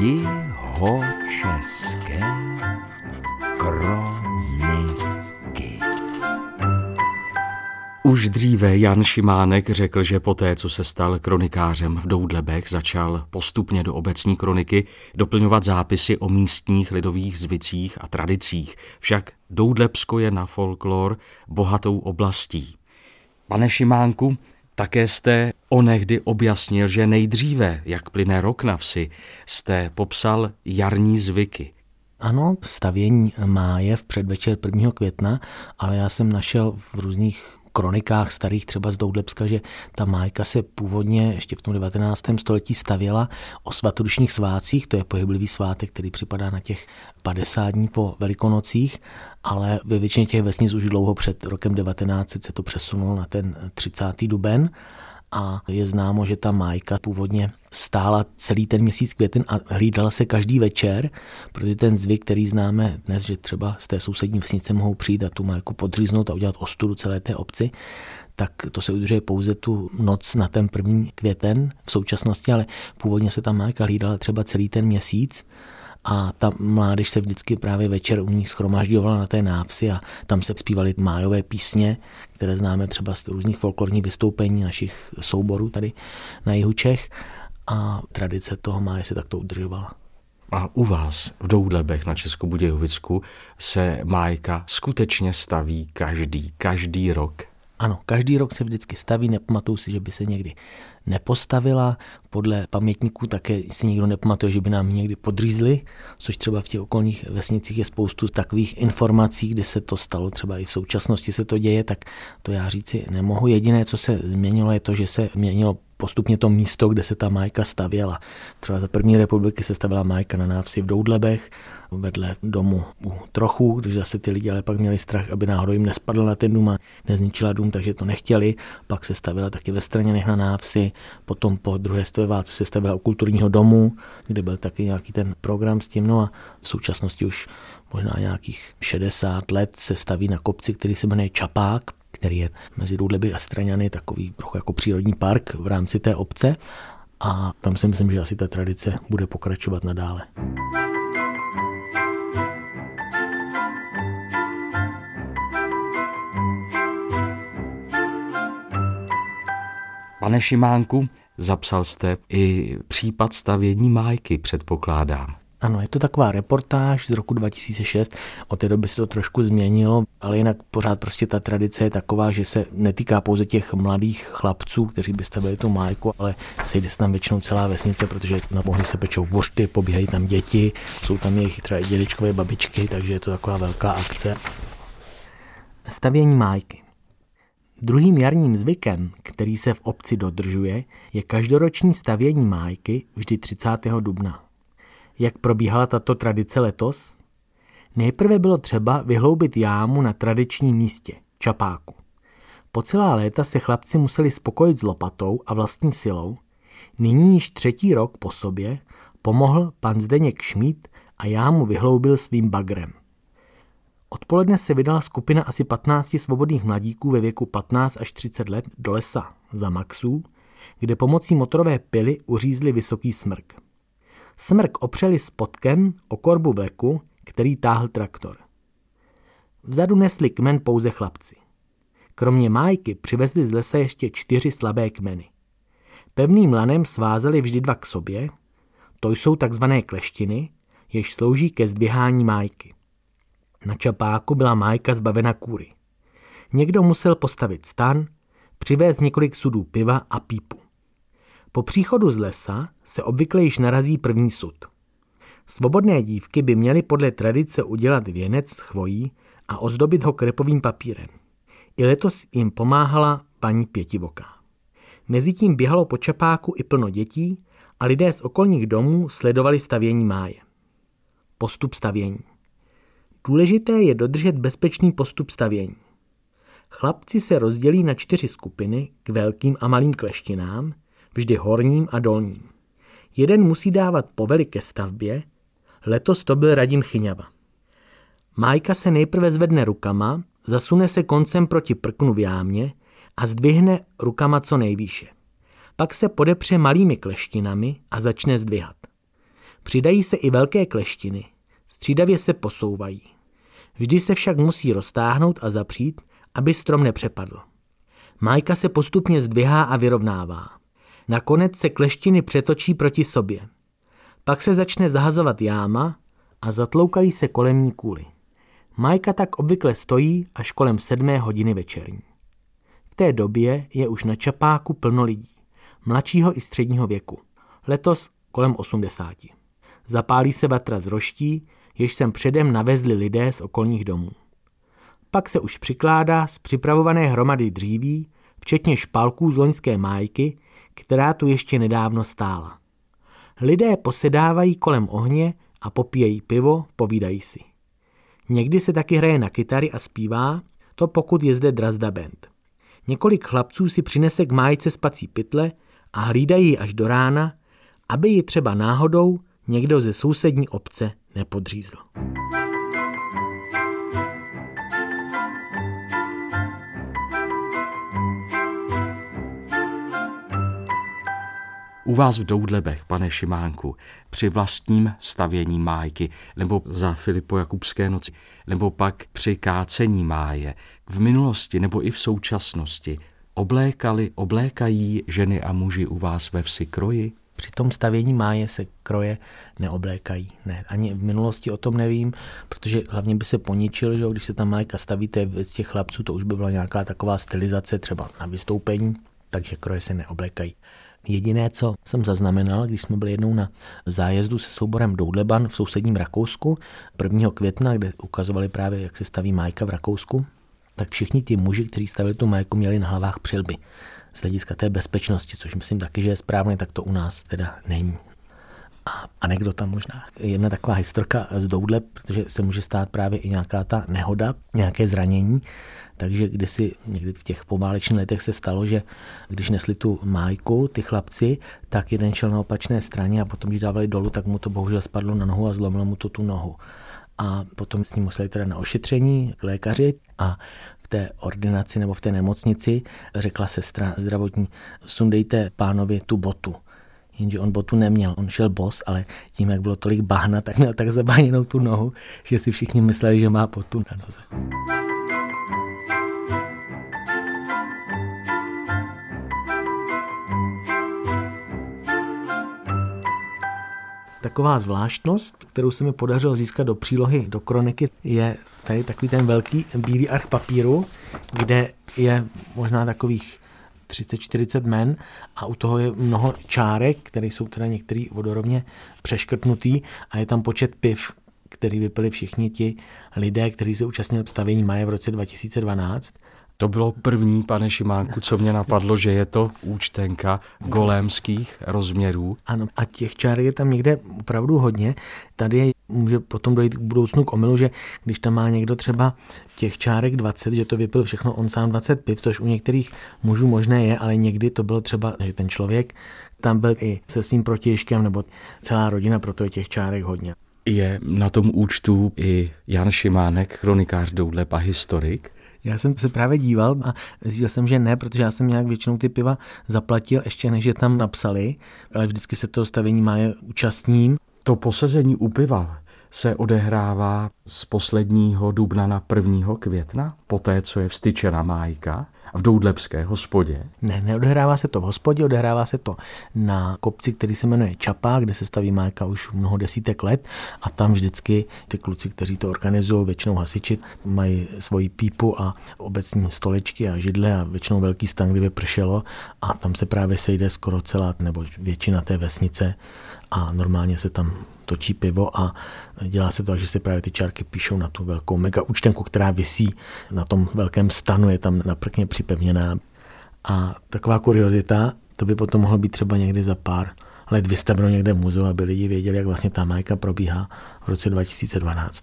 Jihočeské kroniky. Už dříve Jan Šimánek řekl, že poté, co se stal kronikářem v Doudlebech, začal postupně do obecní kroniky doplňovat zápisy o místních lidových zvicích a tradicích. Však Doudlebsko je na folklor bohatou oblastí. Pane Šimánku, také jste onehdy objasnil, že nejdříve, jak plyne rok na vsi, jste popsal jarní zvyky. Ano, stavění máje v předvečer 1. května, ale já jsem našel v různých kronikách starých třeba z Doudlebska, že ta májka se původně ještě v tom 19. století stavěla o svatodušních svácích, to je pohyblivý svátek, který připadá na těch 50 dní po velikonocích, ale ve většině těch vesnic už dlouho před rokem 1900 se to přesunulo na ten 30. duben a je známo, že ta májka původně stála celý ten měsíc květen a hlídala se každý večer, protože ten zvyk, který známe dnes, že třeba z té sousední vesnice mohou přijít a tu májku podříznout a udělat ostudu celé té obci, tak to se udržuje pouze tu noc na ten první květen v současnosti, ale původně se ta májka hlídala třeba celý ten měsíc a ta mládež se vždycky právě večer u nich schromažďovala na té návsi a tam se zpívaly májové písně, které známe třeba z různých folklorních vystoupení našich souborů tady na jihu Čech a tradice toho máje se takto udržovala. A u vás v Doudlebech na Českobudějovicku se májka skutečně staví každý, každý rok. Ano, každý rok se vždycky staví, nepamatuju si, že by se někdy nepostavila. Podle pamětníků také si nikdo nepamatuje, že by nám někdy podřízli, což třeba v těch okolních vesnicích je spoustu takových informací, kde se to stalo, třeba i v současnosti se to děje, tak to já říci nemohu. Jediné, co se změnilo, je to, že se měnilo postupně to místo, kde se ta majka stavěla. Třeba za první republiky se stavila majka na návsi v Doudlebech, vedle domu u trochu, když zase ty lidi ale pak měli strach, aby náhodou jim nespadl na ten dům a nezničila dům, takže to nechtěli. Pak se stavila taky ve straně na návsi, potom po druhé světové válce se stavila u kulturního domu, kde byl taky nějaký ten program s tím. No a v současnosti už možná nějakých 60 let se staví na kopci, který se jmenuje Čapák, který je mezi Rudleby a Straňany takový trochu jako přírodní park v rámci té obce. A tam si myslím, že asi ta tradice bude pokračovat nadále. Pane Šimánku, zapsal jste i případ stavění májky, předpokládám. Ano, je to taková reportáž z roku 2006. Od té doby se to trošku změnilo, ale jinak pořád prostě ta tradice je taková, že se netýká pouze těch mladých chlapců, kteří by stavili tu májku, ale sejde se tam většinou celá vesnice, protože na mohli se pečou vošty, pobíhají tam děti, jsou tam jejich třeba i dědečkové babičky, takže je to taková velká akce. Stavění májky. Druhým jarním zvykem, který se v obci dodržuje, je každoroční stavění májky vždy 30. dubna. Jak probíhala tato tradice letos? Nejprve bylo třeba vyhloubit jámu na tradičním místě, čapáku. Po celá léta se chlapci museli spokojit s lopatou a vlastní silou. Nyní již třetí rok po sobě pomohl pan Zdeněk Šmít a jámu vyhloubil svým bagrem. Odpoledne se vydala skupina asi 15 svobodných mladíků ve věku 15 až 30 let do lesa za Maxů, kde pomocí motorové pily uřízli vysoký smrk. Smrk opřeli spodkem o korbu vleku, který táhl traktor. Vzadu nesli kmen pouze chlapci. Kromě májky přivezli z lesa ještě čtyři slabé kmeny. Pevným lanem svázali vždy dva k sobě, to jsou takzvané kleštiny, jež slouží ke zdvihání májky. Na čapáku byla májka zbavena kůry. Někdo musel postavit stan, přivést několik sudů piva a pípu. Po příchodu z lesa se obvykle již narazí první sud. Svobodné dívky by měly podle tradice udělat věnec z chvojí a ozdobit ho krepovým papírem. I letos jim pomáhala paní Pětivoká. Mezitím běhalo po čapáku i plno dětí a lidé z okolních domů sledovali stavění máje. Postup stavění. Důležité je dodržet bezpečný postup stavění. Chlapci se rozdělí na čtyři skupiny k velkým a malým kleštinám, vždy horním a dolním. Jeden musí dávat povely ke stavbě, letos to byl Radim Chyňava. Májka se nejprve zvedne rukama, zasune se koncem proti prknu v jámě a zdvihne rukama co nejvýše. Pak se podepře malými kleštinami a začne zdvihat. Přidají se i velké kleštiny. Střídavě se posouvají. Vždy se však musí roztáhnout a zapřít, aby strom nepřepadl. Májka se postupně zdvihá a vyrovnává. Nakonec se kleštiny přetočí proti sobě. Pak se začne zahazovat jáma a zatloukají se kolem ní kůly. Majka tak obvykle stojí až kolem sedmé hodiny večerní. V té době je už na čapáku plno lidí, mladšího i středního věku. Letos kolem 80. Zapálí se vatra z roští, jež sem předem navezli lidé z okolních domů. Pak se už přikládá z připravované hromady dříví, včetně špalků z loňské májky, která tu ještě nedávno stála. Lidé posedávají kolem ohně a popíjejí pivo, povídají si. Někdy se taky hraje na kytary a zpívá, to pokud je zde Drazda Band. Několik chlapců si přinese k májce spací pytle a hlídají až do rána, aby ji třeba náhodou někdo ze sousední obce nepodřízl. U vás v Doudlebech, pane Šimánku, při vlastním stavění májky, nebo za Filipo Jakubské noci, nebo pak při kácení máje, v minulosti nebo i v současnosti, oblékali, oblékají ženy a muži u vás ve vsi kroji? Při tom stavění máje se kroje neoblékají. Ne, ani v minulosti o tom nevím, protože hlavně by se poničil, že když se ta májka staví, to je věc těch chlapců, to už by byla nějaká taková stylizace třeba na vystoupení, takže kroje se neoblékají. Jediné, co jsem zaznamenal, když jsme byli jednou na zájezdu se souborem Doudleban v sousedním Rakousku 1. května, kde ukazovali právě, jak se staví májka v Rakousku, tak všichni ti muži, kteří stavili tu májku, měli na hlavách přilby z hlediska té bezpečnosti, což myslím taky, že je správně, tak to u nás teda není. A anekdota možná. Jedna taková historka z Doudle, protože se může stát právě i nějaká ta nehoda, nějaké zranění, takže kdysi někdy v těch poválečných letech se stalo, že když nesli tu májku, ty chlapci, tak jeden šel na opačné straně a potom, když dávali dolů, tak mu to bohužel spadlo na nohu a zlomilo mu to tu nohu. A potom s ním museli teda na ošetření k lékaři a v té ordinaci nebo v té nemocnici řekla sestra zdravotní, sundejte pánovi tu botu. Jenže on botu neměl, on šel bos, ale tím, jak bylo tolik bahna, tak měl tak zabáněnou tu nohu, že si všichni mysleli, že má botu na noze. Taková zvláštnost, kterou se mi podařilo získat do přílohy do kroniky, je tady takový ten velký bílý arch papíru, kde je možná takových 30-40 men a u toho je mnoho čárek, které jsou teda některý vodorovně přeškrtnutý a je tam počet piv, který vypili všichni ti lidé, kteří se účastnili stavění Maje v roce 2012. To bylo první, pane Šimánku, co mě napadlo, že je to účtenka golémských rozměrů. Ano, a těch čárek je tam někde opravdu hodně. Tady je, může potom dojít k budoucnu k omylu, že když tam má někdo třeba těch čárek 20, že to vypil všechno on sám 20 piv, což u některých mužů možné je, ale někdy to bylo třeba, že ten člověk tam byl i se svým protěžkem nebo celá rodina, proto je těch čárek hodně. Je na tom účtu i Jan Šimánek, chronikář Doudleb a historik. Já jsem se právě díval a zjistil jsem, že ne, protože já jsem nějak většinou ty piva zaplatil, ještě než je tam napsali, ale vždycky se to stavení má účastním. To posezení u piva se odehrává z posledního dubna na 1. května, poté, co je vstyčena májka v Doudlebské hospodě? Ne, neodehrává se to v hospodě, odehrává se to na kopci, který se jmenuje Čapá, kde se staví májka už mnoho desítek let a tam vždycky ty kluci, kteří to organizují, většinou hasiči, mají svoji pípu a obecní stolečky a židle a většinou velký stan, kdyby pršelo a tam se právě sejde skoro celá nebo většina té vesnice a normálně se tam točí pivo a dělá se to tak, že se právě ty čárky píšou na tu velkou mega účtenku, která visí na tom velkém stanu, je tam naprkně připevněná. A taková kuriozita, to by potom mohlo být třeba někdy za pár let vystaveno někde v muzeu, aby lidi věděli, jak vlastně ta majka probíhá v roce 2012.